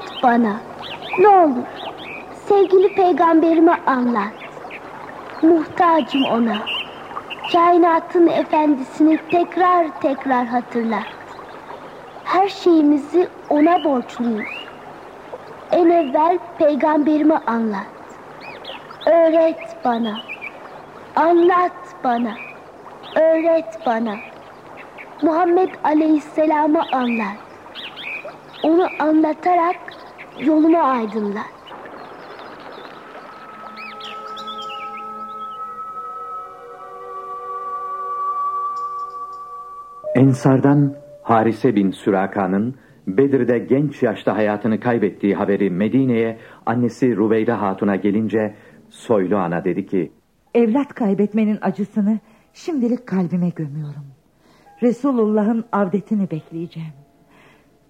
Anlat bana. Ne olur. Sevgili peygamberime anlat. Muhtacım ona. Kainatın efendisini tekrar tekrar hatırlat. Her şeyimizi ona borçluyuz. En evvel peygamberime anlat. Öğret bana. Anlat bana. Öğret bana. Muhammed Aleyhisselam'ı anlat. Onu anlatarak yolumu aydınlat. Ensardan Harise bin Süraka'nın Bedir'de genç yaşta hayatını kaybettiği haberi Medine'ye annesi Rubeyde Hatun'a gelince Soylu ana dedi ki Evlat kaybetmenin acısını şimdilik kalbime gömüyorum. Resulullah'ın avdetini bekleyeceğim.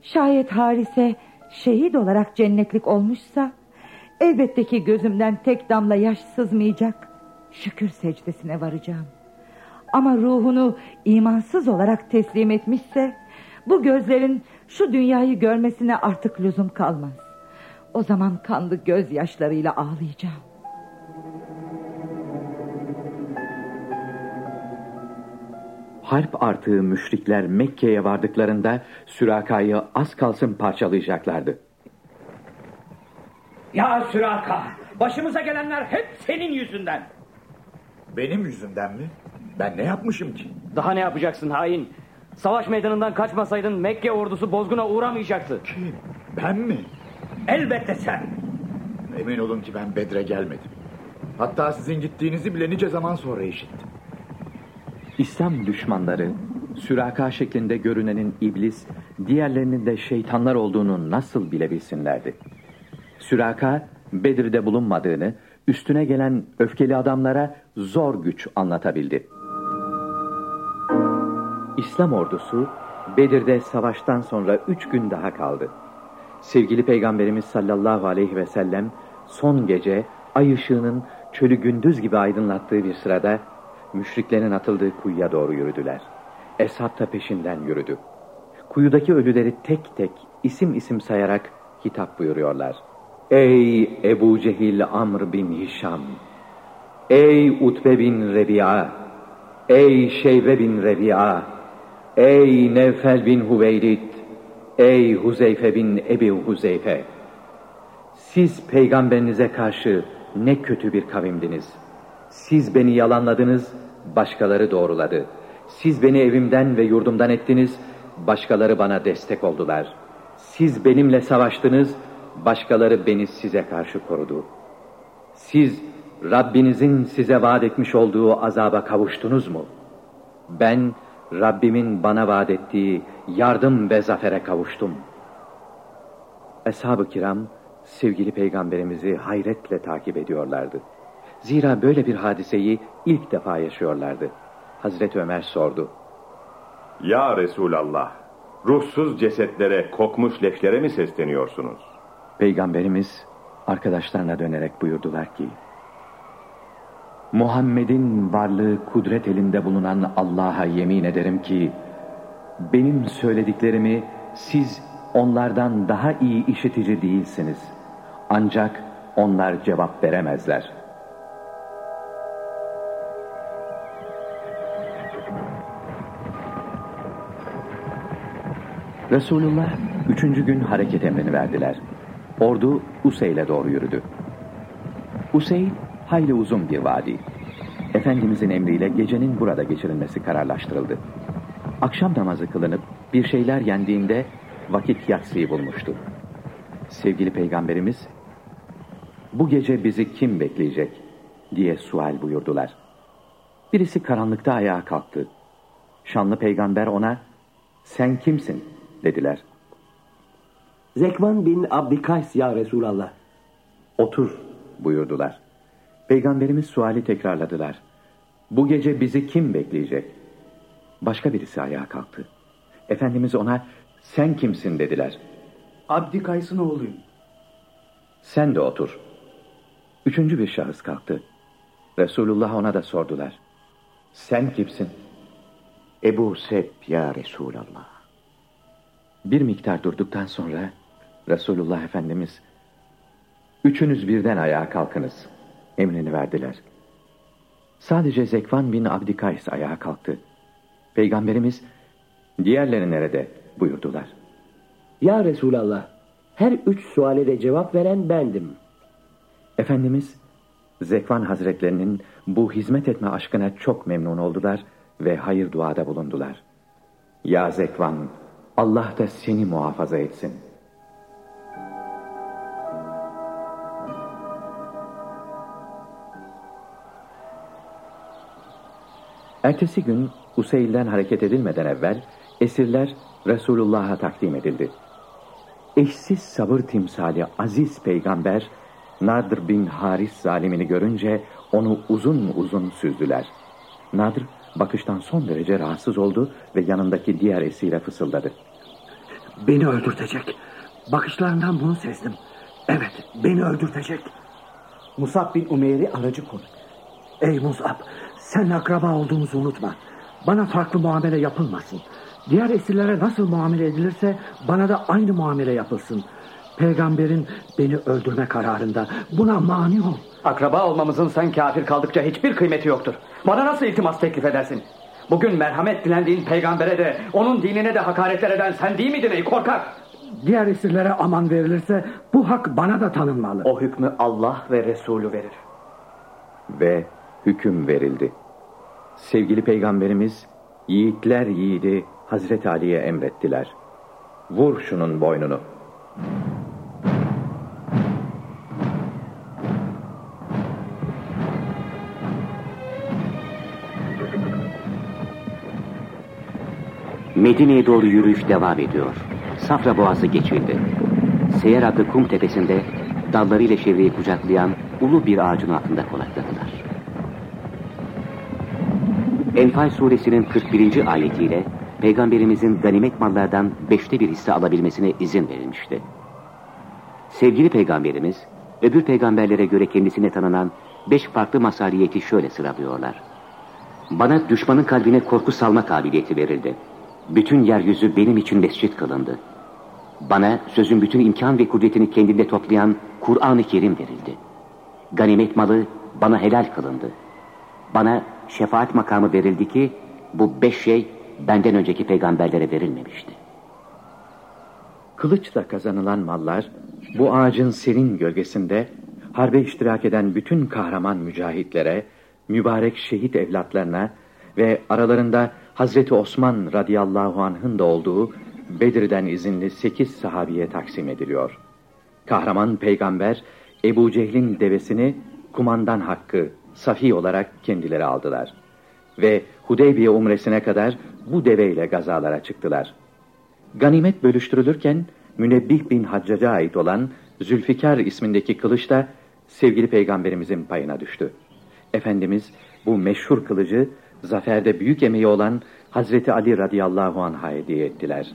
Şayet Harise şehit olarak cennetlik olmuşsa elbette ki gözümden tek damla yaş sızmayacak. Şükür secdesine varacağım. Ama ruhunu imansız olarak teslim etmişse bu gözlerin şu dünyayı görmesine artık lüzum kalmaz. O zaman kanlı gözyaşlarıyla ağlayacağım. Harp artığı müşrikler Mekke'ye vardıklarında Süraka'yı az kalsın parçalayacaklardı. Ya Süraka, başımıza gelenler hep senin yüzünden. Benim yüzümden mi? Ben ne yapmışım ki? Daha ne yapacaksın hain? Savaş meydanından kaçmasaydın Mekke ordusu bozguna uğramayacaktı. Kim? Ben mi? Elbette sen. Emin olun ki ben Bedre gelmedim. Hatta sizin gittiğinizi bile nice zaman sonra işittim. İslam düşmanları Süraka şeklinde görünenin iblis, diğerlerinin de şeytanlar olduğunu nasıl bilebilsinlerdi? Süraka Bedir'de bulunmadığını, üstüne gelen öfkeli adamlara zor güç anlatabildi. İslam ordusu Bedir'de savaştan sonra üç gün daha kaldı. Sevgili Peygamberimiz sallallahu aleyhi ve sellem son gece ay ışığının çölü gündüz gibi aydınlattığı bir sırada müşriklerin atıldığı kuyuya doğru yürüdüler. Eshab da peşinden yürüdü. Kuyudaki ölüleri tek tek isim isim sayarak hitap buyuruyorlar. Ey Ebu Cehil Amr bin Hişam! Ey Utbe bin Rebi'a! Ey Şeybe bin Rebi'a! Ey Nevfel bin Hüveylid! Ey Huzeyfe bin Ebi Huzeyfe! Siz peygamberinize karşı ne kötü bir kavimdiniz. Siz beni yalanladınız, başkaları doğruladı. Siz beni evimden ve yurdumdan ettiniz, başkaları bana destek oldular. Siz benimle savaştınız, başkaları beni size karşı korudu. Siz Rabbinizin size vaat etmiş olduğu azaba kavuştunuz mu? Ben Rabbimin bana vaat ettiği yardım ve zafere kavuştum. Eshab-ı kiram sevgili peygamberimizi hayretle takip ediyorlardı. Zira böyle bir hadiseyi ilk defa yaşıyorlardı. Hazreti Ömer sordu. Ya Resulallah, ruhsuz cesetlere, kokmuş leşlere mi sesleniyorsunuz? Peygamberimiz arkadaşlarına dönerek buyurdular ki, Muhammed'in varlığı kudret elinde bulunan Allah'a yemin ederim ki, benim söylediklerimi siz onlardan daha iyi işitici değilsiniz. Ancak onlar cevap veremezler. Resulullah üçüncü gün hareket emrini verdiler. Ordu Useyl'e doğru yürüdü. Useyl hayli uzun bir vadi. Efendimizin emriyle gecenin burada geçirilmesi kararlaştırıldı. Akşam namazı kılınıp bir şeyler yendiğinde vakit yatsıyı bulmuştu. Sevgili peygamberimiz, bu gece bizi kim bekleyecek diye sual buyurdular. Birisi karanlıkta ayağa kalktı. Şanlı peygamber ona, sen kimsin dediler. Zekvan bin Abdikays ya Resulallah. Otur buyurdular. Peygamberimiz suali tekrarladılar. Bu gece bizi kim bekleyecek? Başka birisi ayağa kalktı. Efendimiz ona sen kimsin dediler. Abdikays'ın oğluyum. Sen de otur. Üçüncü bir şahıs kalktı. Resulullah ona da sordular. Sen kimsin? Ebu Seb ya Resulallah. Bir miktar durduktan sonra Resulullah Efendimiz, üçünüz birden ayağa kalkınız. Emrini verdiler. Sadece Zekvan bin Abdikays ayağa kalktı. Peygamberimiz, diğerleri nerede buyurdular. Ya Resulallah, her üç suale de cevap veren bendim. Efendimiz, Zekvan Hazretlerinin bu hizmet etme aşkına çok memnun oldular ve hayır duada bulundular. Ya Zekvan, Allah da seni muhafaza etsin. Ertesi gün Useyl'den hareket edilmeden evvel esirler Resulullah'a takdim edildi. Eşsiz sabır timsali aziz peygamber Nadr bin Haris zalimini görünce onu uzun uzun süzdüler. Nadr bakıştan son derece rahatsız oldu ve yanındaki diğer esire fısıldadı. Beni öldürtecek. Bakışlarından bunu sezdim. Evet, beni öldürtecek. Musab bin Umeyr'i aracı koy. Ey Musab, sen akraba olduğumuzu unutma. Bana farklı muamele yapılmasın. Diğer esirlere nasıl muamele edilirse bana da aynı muamele yapılsın. Peygamberin beni öldürme kararında buna mani ol. Akraba olmamızın sen kafir kaldıkça hiçbir kıymeti yoktur. Bana nasıl iltimas teklif edersin? Bugün merhamet dilendiğin peygambere de onun dinine de hakaretler eden sen değil miydin ey korkak? Diğer esirlere aman verilirse bu hak bana da tanınmalı. O hükmü Allah ve Resulü verir. Ve hüküm verildi. Sevgili peygamberimiz yiğitler yiğidi Hazreti Ali'ye emrettiler. Vur şunun boynunu. Medine'ye doğru yürüyüş devam ediyor. Safra Boğazı geçildi. Seyer adlı kum tepesinde dallarıyla çevreyi kucaklayan ulu bir ağacın altında konakladılar. Enfal suresinin 41. ayetiyle Peygamberimizin ganimet mallardan beşte bir hisse alabilmesine izin verilmişti. Sevgili Peygamberimiz, öbür peygamberlere göre kendisine tanınan beş farklı masaliyeti şöyle sıralıyorlar. Bana düşmanın kalbine korku salma kabiliyeti verildi. Bütün yeryüzü benim için mescit kılındı. Bana sözün bütün imkan ve kudretini kendinde toplayan Kur'an-ı Kerim verildi. Ganimet malı bana helal kılındı. Bana şefaat makamı verildi ki bu beş şey benden önceki peygamberlere verilmemişti. Kılıçla kazanılan mallar bu ağacın serin gölgesinde harbe iştirak eden bütün kahraman mücahitlere, mübarek şehit evlatlarına ve aralarında Hazreti Osman radıyallahu anh'ın da olduğu Bedir'den izinli sekiz sahabiye taksim ediliyor. Kahraman peygamber Ebu Cehil'in devesini kumandan hakkı, safi olarak kendileri aldılar. Ve Hudeybiye umresine kadar bu deveyle gazalara çıktılar. Ganimet bölüştürülürken Münebbih bin Haccac'a ait olan Zülfikar ismindeki kılıç da sevgili peygamberimizin payına düştü. Efendimiz bu meşhur kılıcı zaferde büyük emeği olan Hazreti Ali radıyallahu anh'a hediye ettiler.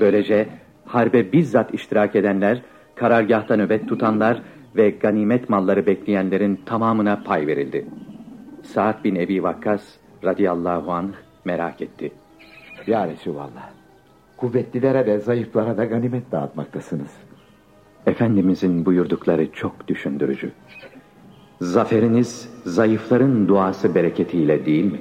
Böylece harbe bizzat iştirak edenler, karargahta nöbet tutanlar ve ganimet malları bekleyenlerin tamamına pay verildi. Sa'd bin Ebi Vakkas radıyallahu anh merak etti. Ya Resulallah, kuvvetlilere de zayıflara da ganimet dağıtmaktasınız. Efendimizin buyurdukları çok düşündürücü. Zaferiniz zayıfların duası bereketiyle değil mi?